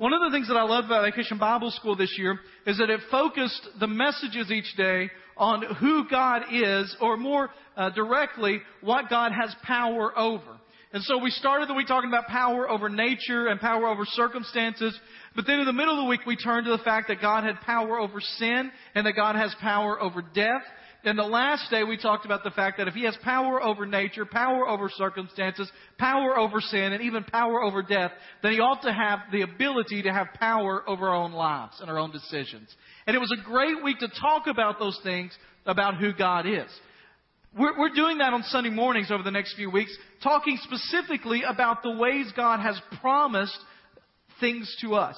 One of the things that I love about Vacation Bible School this year is that it focused the messages each day on who God is, or more uh, directly, what God has power over. And so we started the week talking about power over nature and power over circumstances. But then in the middle of the week, we turned to the fact that God had power over sin and that God has power over death. And the last day we talked about the fact that if He has power over nature, power over circumstances, power over sin, and even power over death, then He ought to have the ability to have power over our own lives and our own decisions. And it was a great week to talk about those things about who God is. We're, we're doing that on Sunday mornings over the next few weeks, talking specifically about the ways God has promised things to us.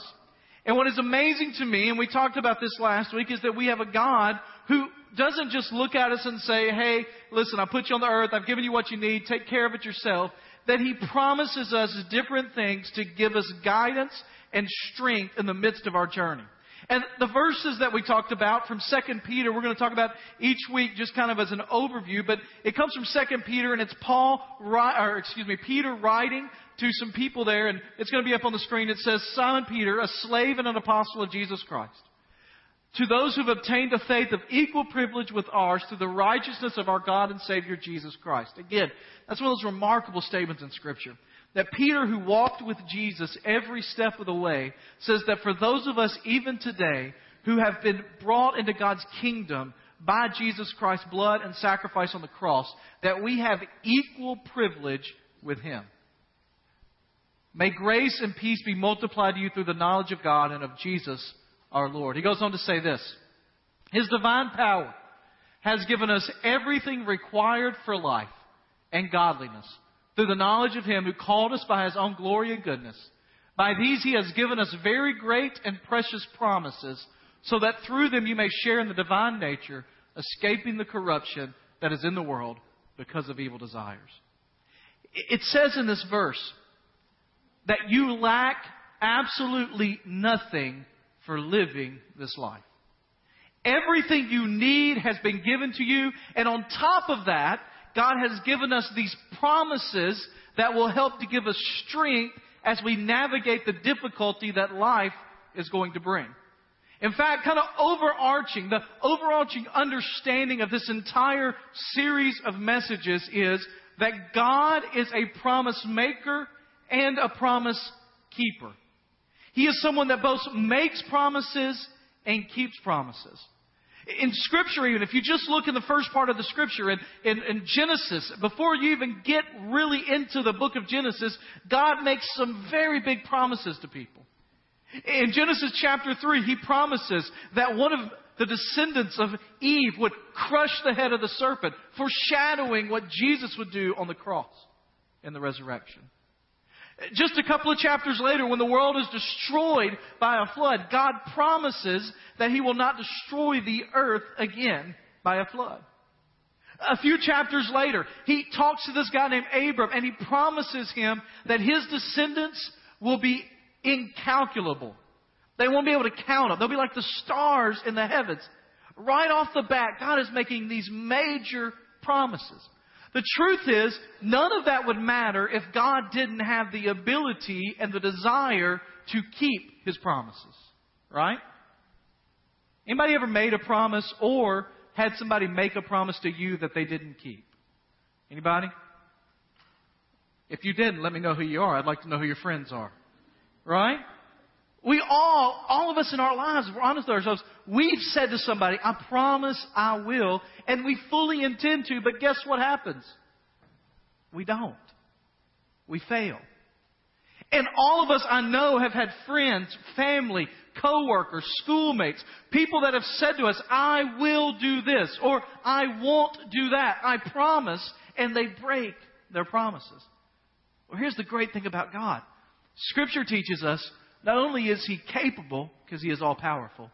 And what is amazing to me, and we talked about this last week, is that we have a God who doesn't just look at us and say, hey, listen, I put you on the earth, I've given you what you need, take care of it yourself. That He promises us different things to give us guidance and strength in the midst of our journey. And the verses that we talked about from 2 Peter, we're going to talk about each week just kind of as an overview, but it comes from 2 Peter and it's Paul, or excuse me, Peter writing to some people there and it's going to be up on the screen. It says, Simon Peter, a slave and an apostle of Jesus Christ. To those who've obtained a faith of equal privilege with ours through the righteousness of our God and Savior Jesus Christ. Again, that's one of those remarkable statements in Scripture that Peter, who walked with Jesus every step of the way, says that for those of us even today who have been brought into God's kingdom by Jesus Christ's blood and sacrifice on the cross, that we have equal privilege with Him. May grace and peace be multiplied to you through the knowledge of God and of Jesus our Lord. He goes on to say this His divine power has given us everything required for life and godliness through the knowledge of Him who called us by His own glory and goodness. By these He has given us very great and precious promises, so that through them you may share in the divine nature, escaping the corruption that is in the world because of evil desires. It says in this verse that you lack absolutely nothing for living this life. Everything you need has been given to you, and on top of that, God has given us these promises that will help to give us strength as we navigate the difficulty that life is going to bring. In fact, kind of overarching, the overarching understanding of this entire series of messages is that God is a promise maker and a promise keeper. He is someone that both makes promises and keeps promises. In Scripture, even if you just look in the first part of the Scripture, in, in, in, Genesis, before you even get really into the book of Genesis, God makes some very big promises to people. In Genesis chapter 3, He promises that one of the descendants of Eve would crush the head of the serpent, foreshadowing what Jesus would do on the cross and the resurrection. Just a couple of chapters later, when the world is destroyed by a flood, God promises that He will not destroy the earth again by a flood. A few chapters later, He talks to this guy named Abram and He promises him that his descendants will be incalculable. They won't be able to count them. They'll be like the stars in the heavens. Right off the bat, God is making these major promises. The truth is, none of that would matter if God didn't have the ability and the desire to keep His promises. Right? Anybody ever made a promise or had somebody make a promise to you that they didn't keep? Anybody? If you didn't, let me know who you are. I'd like to know who your friends are. Right? We all, all of us in our lives, we're honest with ourselves, we've said to somebody, I promise I will, and we fully intend to, but guess what happens? We don't. We fail. And all of us I know have had friends, family, coworkers, schoolmates, people that have said to us, I will do this, or I won't do that, I promise, and they break their promises. Well, here's the great thing about God. Scripture teaches us not only is He capable, because He is all powerful,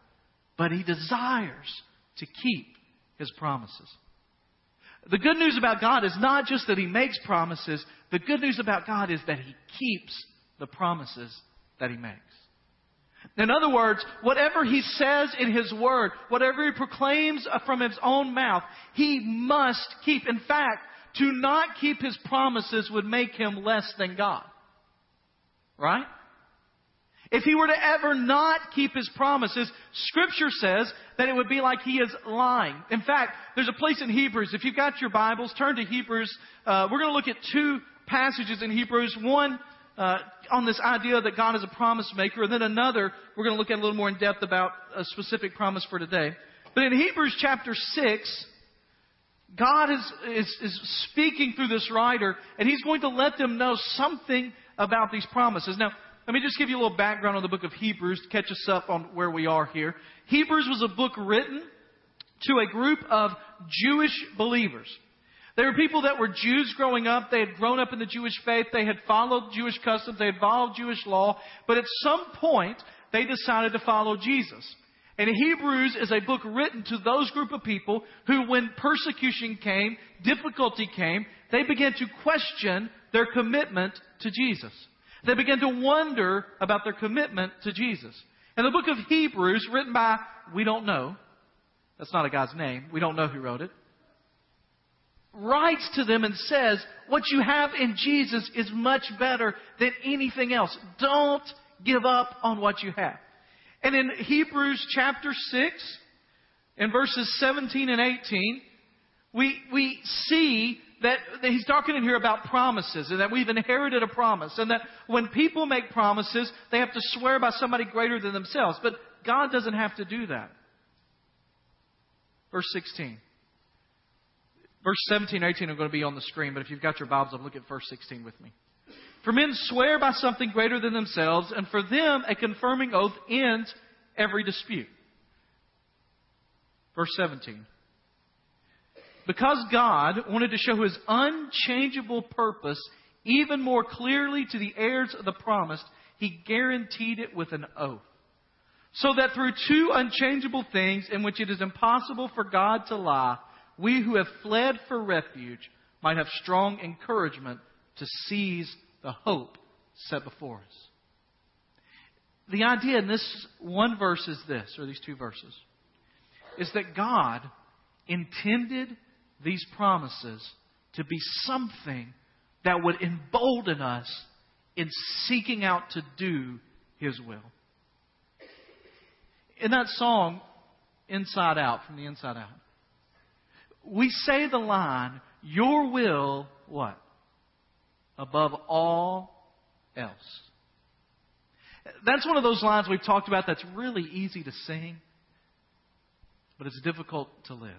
but He desires to keep His promises. The good news about God is not just that He makes promises, the good news about God is that He keeps the promises that He makes. In other words, whatever He says in His Word, whatever He proclaims from His own mouth, He must keep. In fact, to not keep His promises would make Him less than God. Right? If he were to ever not keep his promises, scripture says that it would be like he is lying. In fact, there's a place in Hebrews. If you've got your Bibles, turn to Hebrews. Uh, we're going to look at two passages in Hebrews. One uh, on this idea that God is a promise maker, and then another we're going to look at a little more in depth about a specific promise for today. But in Hebrews chapter 6, God is, is, is speaking through this writer, and he's going to let them know something about these promises. Now, let me just give you a little background on the book of Hebrews to catch us up on where we are here. Hebrews was a book written to a group of Jewish believers. They were people that were Jews growing up. They had grown up in the Jewish faith. They had followed Jewish customs. They had followed Jewish law. But at some point, they decided to follow Jesus. And Hebrews is a book written to those group of people who, when persecution came, difficulty came, they began to question their commitment to Jesus. They began to wonder about their commitment to Jesus. And the book of Hebrews, written by, we don't know, that's not a guy's name, we don't know who wrote it, writes to them and says, what you have in Jesus is much better than anything else. Don't give up on what you have. And in Hebrews chapter 6, in verses 17 and 18, we, we see that, that he's talking in here about promises and that we've inherited a promise and that when people make promises, they have to swear by somebody greater than themselves. But God doesn't have to do that. Verse 16. Verse 17 18 are going to be on the screen, but if you've got your Bibles up, look at verse 16 with me. For men swear by something greater than themselves, and for them a confirming oath ends every dispute. Verse 17. Because God wanted to show his unchangeable purpose even more clearly to the heirs of the promise, he guaranteed it with an oath. So that through two unchangeable things in which it is impossible for God to lie, we who have fled for refuge might have strong encouragement to seize the hope set before us. The idea in this one verse is this, or these two verses, is that God intended these promises to be something that would embolden us in seeking out to do His will. In that song, Inside Out, from the Inside Out, we say the line, Your will, what? Above all else. That's one of those lines we've talked about that's really easy to sing, but it's difficult to live.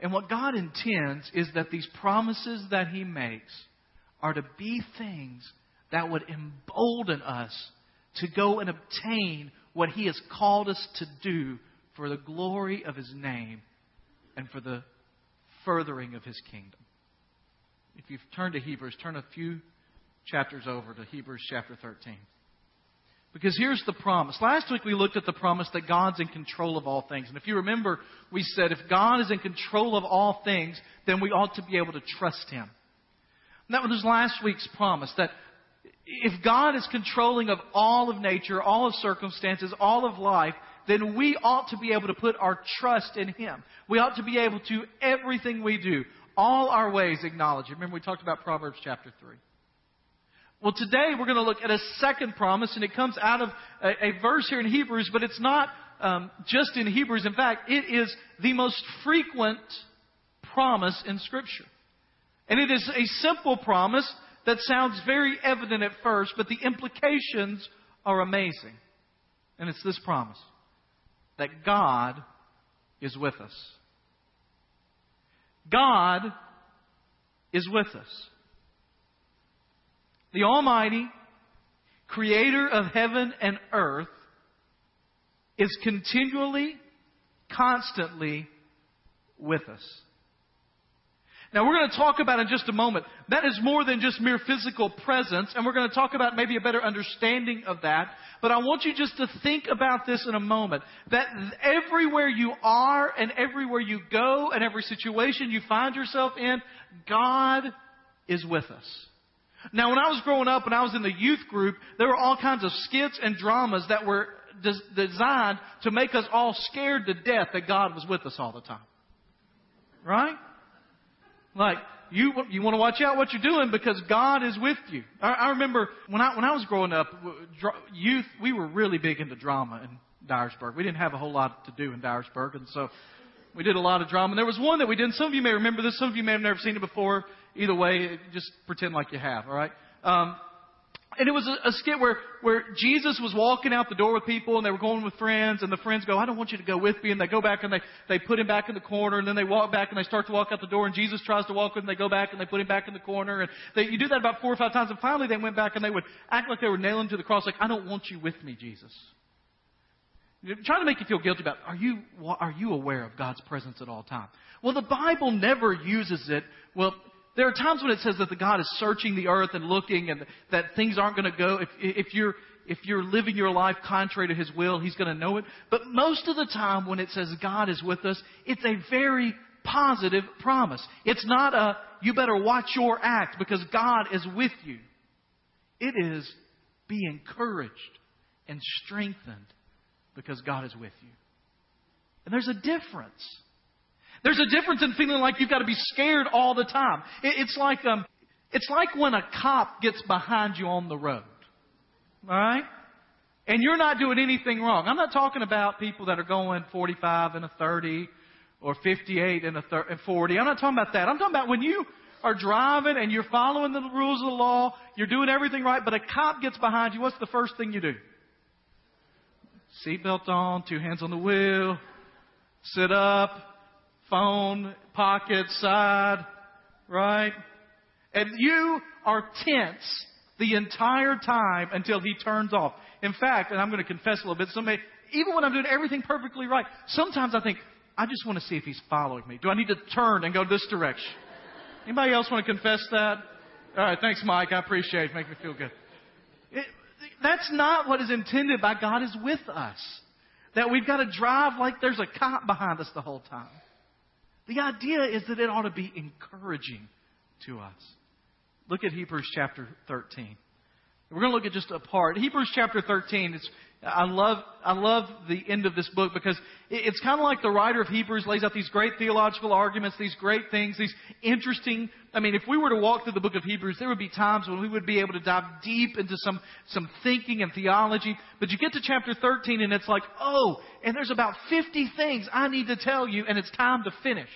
And what God intends is that these promises that He makes are to be things that would embolden us to go and obtain what He has called us to do for the glory of His name and for the furthering of His kingdom. If you've turned to Hebrews, turn a few chapters over to Hebrews chapter 13. Because here's the promise. Last week we looked at the promise that God's in control of all things. And if you remember, we said if God is in control of all things, then we ought to be able to trust Him. And that was last week's promise that if God is controlling of all of nature, all of circumstances, all of life, then we ought to be able to put our trust in Him. We ought to be able to, everything we do, all our ways acknowledge. Remember we talked about Proverbs chapter 3. Well, today we're going to look at a second promise, and it comes out of a, a verse here in Hebrews, but it's not um, just in Hebrews. In fact, it is the most frequent promise in Scripture. And it is a simple promise that sounds very evident at first, but the implications are amazing. And it's this promise that God is with us. God is with us. The Almighty, creator of heaven and earth, is continually, constantly with us. Now we're going to talk about in just a moment. That is more than just mere physical presence, and we're going to talk about maybe a better understanding of that. But I want you just to think about this in a moment. That everywhere you are and everywhere you go and every situation you find yourself in, God is with us. Now, when I was growing up and I was in the youth group, there were all kinds of skits and dramas that were des- designed to make us all scared to death that God was with us all the time. Right? Like, you you want to watch out what you're doing because God is with you. I, I remember when I when I was growing up, youth we were really big into drama in Dyersburg. We didn't have a whole lot to do in Dyersburg, and so we did a lot of drama. And there was one that we did. Some of you may remember this. Some of you may have never seen it before. Either way, just pretend like you have. All right. Um, and it was a, a skit where, where Jesus was walking out the door with people and they were going with friends and the friends go, I don't want you to go with me. And they go back and they, they put him back in the corner and then they walk back and they start to walk out the door and Jesus tries to walk with them. They go back and they put him back in the corner. And they, you do that about four or five times. And finally they went back and they would act like they were nailing to the cross like, I don't want you with me, Jesus. Trying to make you feel guilty about, are you, are you aware of God's presence at all times? Well, the Bible never uses it. Well, there are times when it says that the God is searching the earth and looking and that things aren't going to go. If, if you're, if you're living your life contrary to His will, He's going to know it. But most of the time when it says God is with us, it's a very positive promise. It's not a, you better watch your act because God is with you. It is, be encouraged and strengthened because God is with you. And there's a difference. There's a difference in feeling like you've got to be scared all the time. It's like, um, it's like when a cop gets behind you on the road. Alright? And you're not doing anything wrong. I'm not talking about people that are going 45 and a 30 or 58 and a 30, and 40. I'm not talking about that. I'm talking about when you are driving and you're following the rules of the law, you're doing everything right, but a cop gets behind you, what's the first thing you do? Seatbelt on, two hands on the wheel, sit up, phone, pocket, side, right? And you are tense the entire time until he turns off. In fact, and I'm going to confess a little bit, somebody, even when I'm doing everything perfectly right, sometimes I think, I just want to see if he's following me. Do I need to turn and go this direction? Anybody else want to confess that? All right, thanks, Mike. I appreciate it. Make me feel good. It, that's not what is intended by God is with us. That we've got to drive like there's a cop behind us the whole time. The idea is that it ought to be encouraging to us. Look at Hebrews chapter 13. We're going to look at just a part. Hebrews chapter 13, it's, I love, I love the end of this book because it's kind of like the writer of Hebrews lays out these great theological arguments, these great things, these interesting, I mean, if we were to walk through the book of Hebrews, there would be times when we would be able to dive deep into some, some thinking and theology. But you get to chapter 13 and it's like, oh, and there's about 50 things I need to tell you and it's time to finish.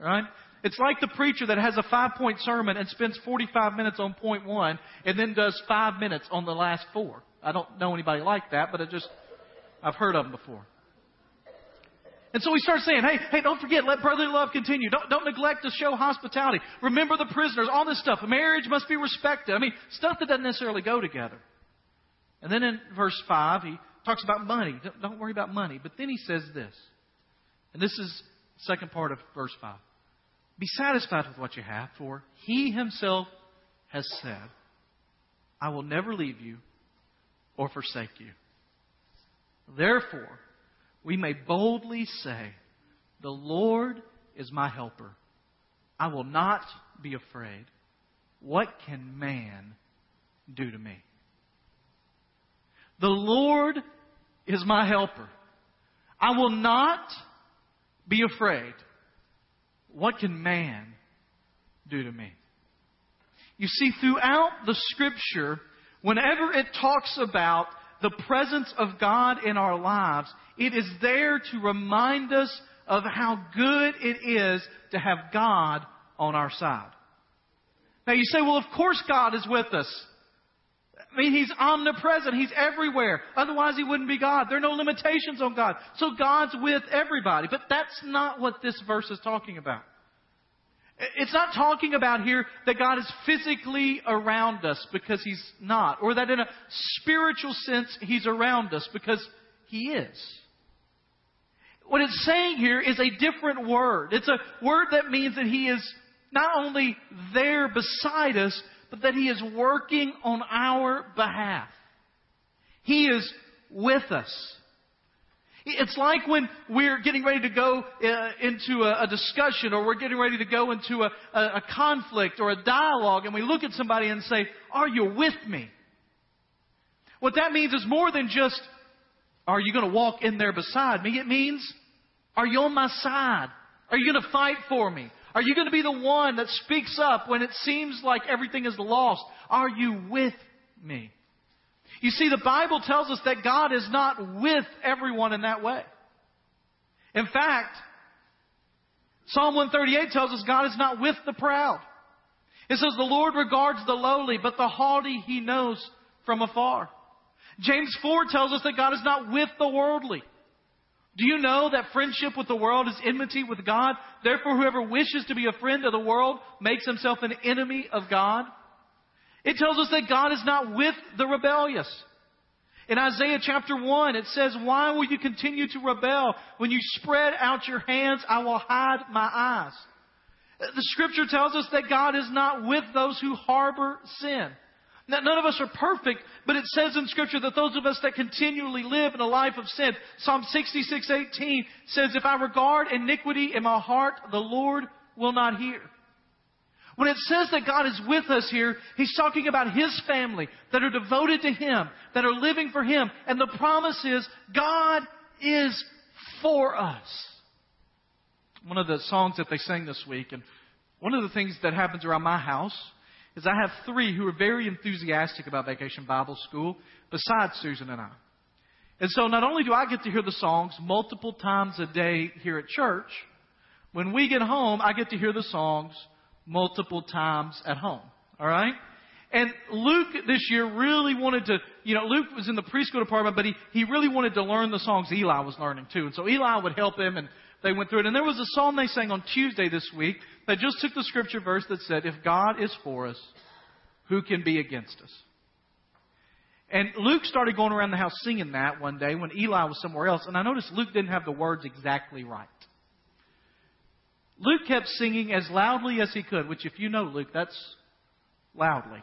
Right? It's like the preacher that has a five point sermon and spends 45 minutes on point one and then does five minutes on the last four. I don't know anybody like that, but I just, I've heard of them before. And so we start saying, hey, hey, don't forget, let brotherly love continue. Don't, don't neglect to show hospitality. Remember the prisoners, all this stuff. Marriage must be respected. I mean, stuff that doesn't necessarily go together. And then in verse 5, he talks about money. Don't, don't worry about money. But then he says this. And this is the second part of verse 5. Be satisfied with what you have, for he himself has said, I will never leave you or forsake you. Therefore, we may boldly say, The Lord is my helper. I will not be afraid. What can man do to me? The Lord is my helper. I will not be afraid. What can man do to me? You see, throughout the scripture, whenever it talks about the presence of God in our lives, it is there to remind us of how good it is to have God on our side. Now you say, well, of course God is with us. I mean, He's omnipresent. He's everywhere. Otherwise, He wouldn't be God. There are no limitations on God. So God's with everybody. But that's not what this verse is talking about. It's not talking about here that God is physically around us because He's not, or that in a spiritual sense He's around us because He is. What it's saying here is a different word. It's a word that means that He is not only there beside us, but that He is working on our behalf. He is with us. It's like when we're getting ready to go uh, into a, a, discussion or we're getting ready to go into a, a, a conflict or a dialogue and we look at somebody and say, Are you with me? What that means is more than just, Are you going to walk in there beside me? It means, Are you on my side? Are you going to fight for me? Are you going to be the one that speaks up when it seems like everything is lost? Are you with me? You see, the Bible tells us that God is not with everyone in that way. In fact, Psalm 138 tells us God is not with the proud. It says the Lord regards the lowly, but the haughty he knows from afar. James 4 tells us that God is not with the worldly. Do you know that friendship with the world is enmity with God? Therefore, whoever wishes to be a friend of the world makes himself an enemy of God. It tells us that God is not with the rebellious. In Isaiah chapter 1, it says, Why will you continue to rebel? When you spread out your hands, I will hide my eyes. The scripture tells us that God is not with those who harbor sin. Now, none of us are perfect, but it says in Scripture that those of us that continually live in a life of sin, Psalm 66:18 says, "If I regard iniquity in my heart, the Lord will not hear." When it says that God is with us here, He's talking about His family that are devoted to Him, that are living for Him, and the promise is God is for us. One of the songs that they sang this week, and one of the things that happens around my house is I have three who are very enthusiastic about Vacation Bible School, besides Susan and I. And so not only do I get to hear the songs multiple times a day here at church, when we get home, I get to hear the songs multiple times at home. All right? And Luke this year really wanted to, you know, Luke was in the preschool department, but he, he really wanted to learn the songs Eli was learning too. And so Eli would help him and they went through it. And there was a song they sang on Tuesday this week that just took the scripture verse that said, If God is for us, who can be against us? And Luke started going around the house singing that one day when Eli was somewhere else. And I noticed Luke didn't have the words exactly right. Luke kept singing as loudly as he could, which, if you know Luke, that's loudly.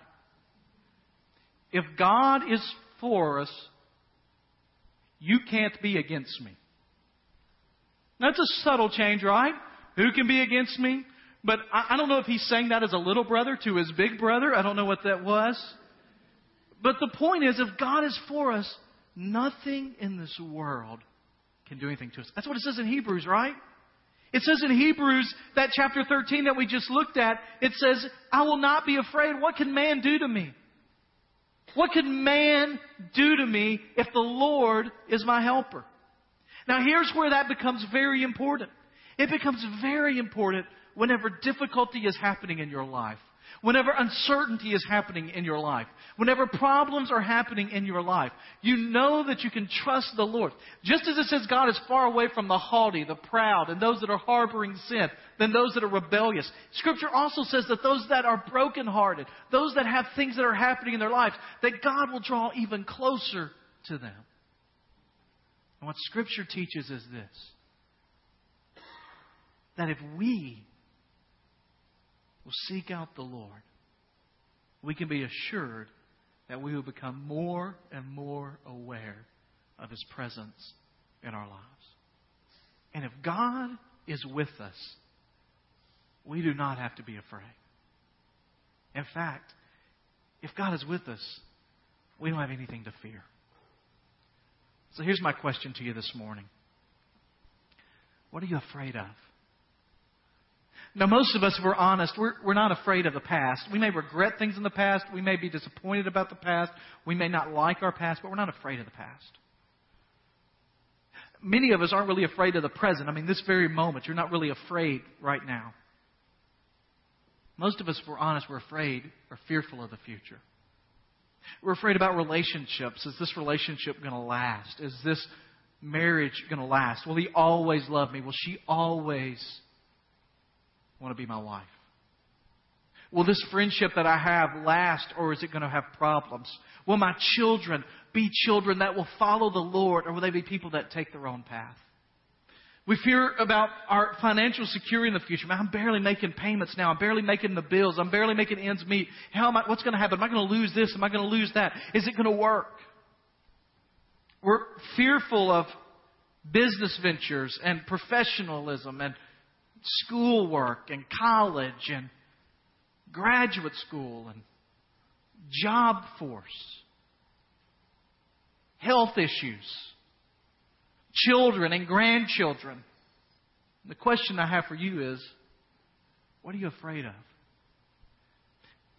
If God is for us, you can't be against me. That's a subtle change, right? Who can be against me? But I, I don't know if he's saying that as a little brother to his big brother. I don't know what that was. But the point is, if God is for us, nothing in this world can do anything to us. That's what it says in Hebrews, right? It says in Hebrews, that chapter 13 that we just looked at, it says, I will not be afraid. What can man do to me? What can man do to me if the Lord is my helper? Now, here's where that becomes very important. It becomes very important whenever difficulty is happening in your life, whenever uncertainty is happening in your life, whenever problems are happening in your life. You know that you can trust the Lord. Just as it says God is far away from the haughty, the proud, and those that are harboring sin than those that are rebellious. Scripture also says that those that are brokenhearted, those that have things that are happening in their lives, that God will draw even closer to them. And what Scripture teaches is this that if we will seek out the Lord, we can be assured that we will become more and more aware of His presence in our lives. And if God is with us, we do not have to be afraid. In fact, if God is with us, we don't have anything to fear. So here's my question to you this morning What are you afraid of? Now, most of us, if we're honest, we're, we're not afraid of the past. We may regret things in the past. We may be disappointed about the past. We may not like our past, but we're not afraid of the past. Many of us aren't really afraid of the present. I mean, this very moment, you're not really afraid right now. Most of us, if we're honest, we're afraid or fearful of the future. We're afraid about relationships. Is this relationship going to last? Is this marriage going to last? Will he always love me? Will she always want to be my wife? Will this friendship that I have last or is it going to have problems? Will my children be children that will follow the Lord or will they be people that take their own path? We fear about our financial security in the future. Man, I'm barely making payments now. I'm barely making the bills. I'm barely making ends meet. How am I, what's going to happen? Am I going to lose this? Am I going to lose that? Is it going to work? We're fearful of business ventures and professionalism and schoolwork and college and graduate school and job force, health issues children and grandchildren. The question I have for you is What are you afraid of?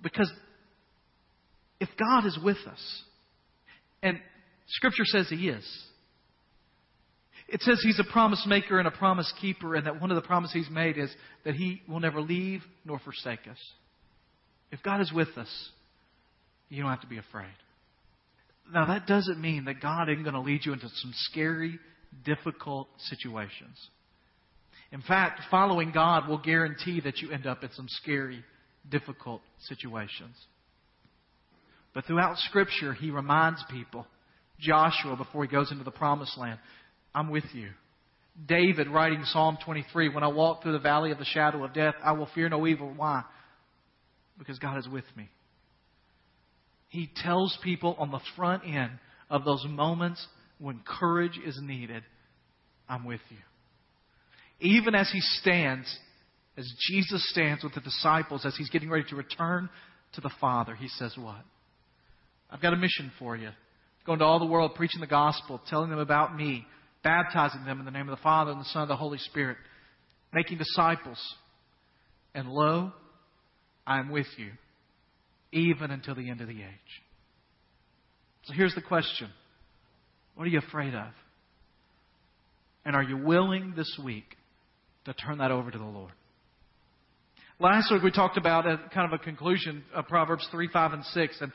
Because if God is with us, and Scripture says He is, it says He's a promise maker and a promise keeper, and that one of the promises He's made is that He will never leave nor forsake us. If God is with us, you don't have to be afraid. Now, that doesn't mean that God isn't going to lead you into some scary, difficult situations. In fact, following God will guarantee that you end up in some scary, difficult situations. But throughout Scripture, he reminds people, Joshua, before he goes into the promised land, I'm with you. David, writing Psalm 23, when I walk through the valley of the shadow of death, I will fear no evil. Why? Because God is with me. He tells people on the front end of those moments when courage is needed, I'm with you. Even as he stands, as Jesus stands with the disciples, as he's getting ready to return to the Father, he says, What? I've got a mission for you. Go into all the world preaching the gospel, telling them about me, baptizing them in the name of the Father and the Son and the Holy Spirit, making disciples. And lo, I am with you, even until the end of the age. So here's the question What are you afraid of? And are you willing this week to turn that over to the Lord? Last week we talked about a kind of a conclusion of Proverbs 3, 5, and 6. And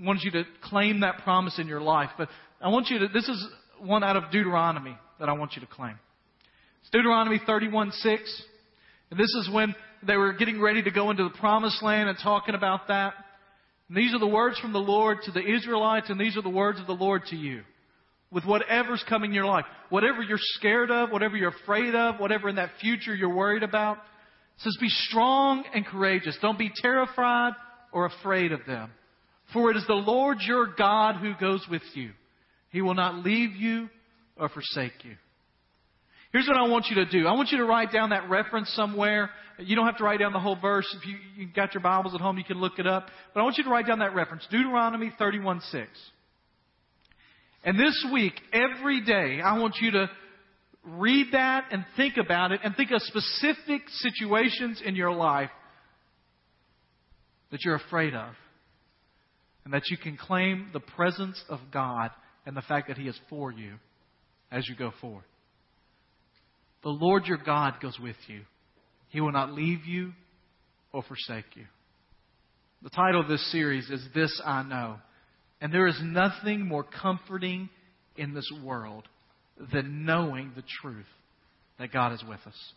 I want you to claim that promise in your life. But I want you to, this is one out of Deuteronomy that I want you to claim. It's Deuteronomy 31, 6. And this is when they were getting ready to go into the promised land and talking about that. And these are the words from the Lord to the Israelites, and these are the words of the Lord to you. With whatever's coming in your life, whatever you're scared of, whatever you're afraid of, whatever in that future you're worried about, says, Be strong and courageous. Don't be terrified or afraid of them. For it is the Lord your God who goes with you. He will not leave you or forsake you. Here's what I want you to do. I want you to write down that reference somewhere. You don't have to write down the whole verse. If you, you got your Bibles at home, you can look it up. But I want you to write down that reference. Deuteronomy 31 6. And this week, every day, I want you to read that and think about it and think of specific situations in your life that you're afraid of and that you can claim the presence of God and the fact that He is for you as you go forward. The Lord your God goes with you. He will not leave you or forsake you. The title of this series is This I Know. And there is nothing more comforting in this world than knowing the truth that God is with us.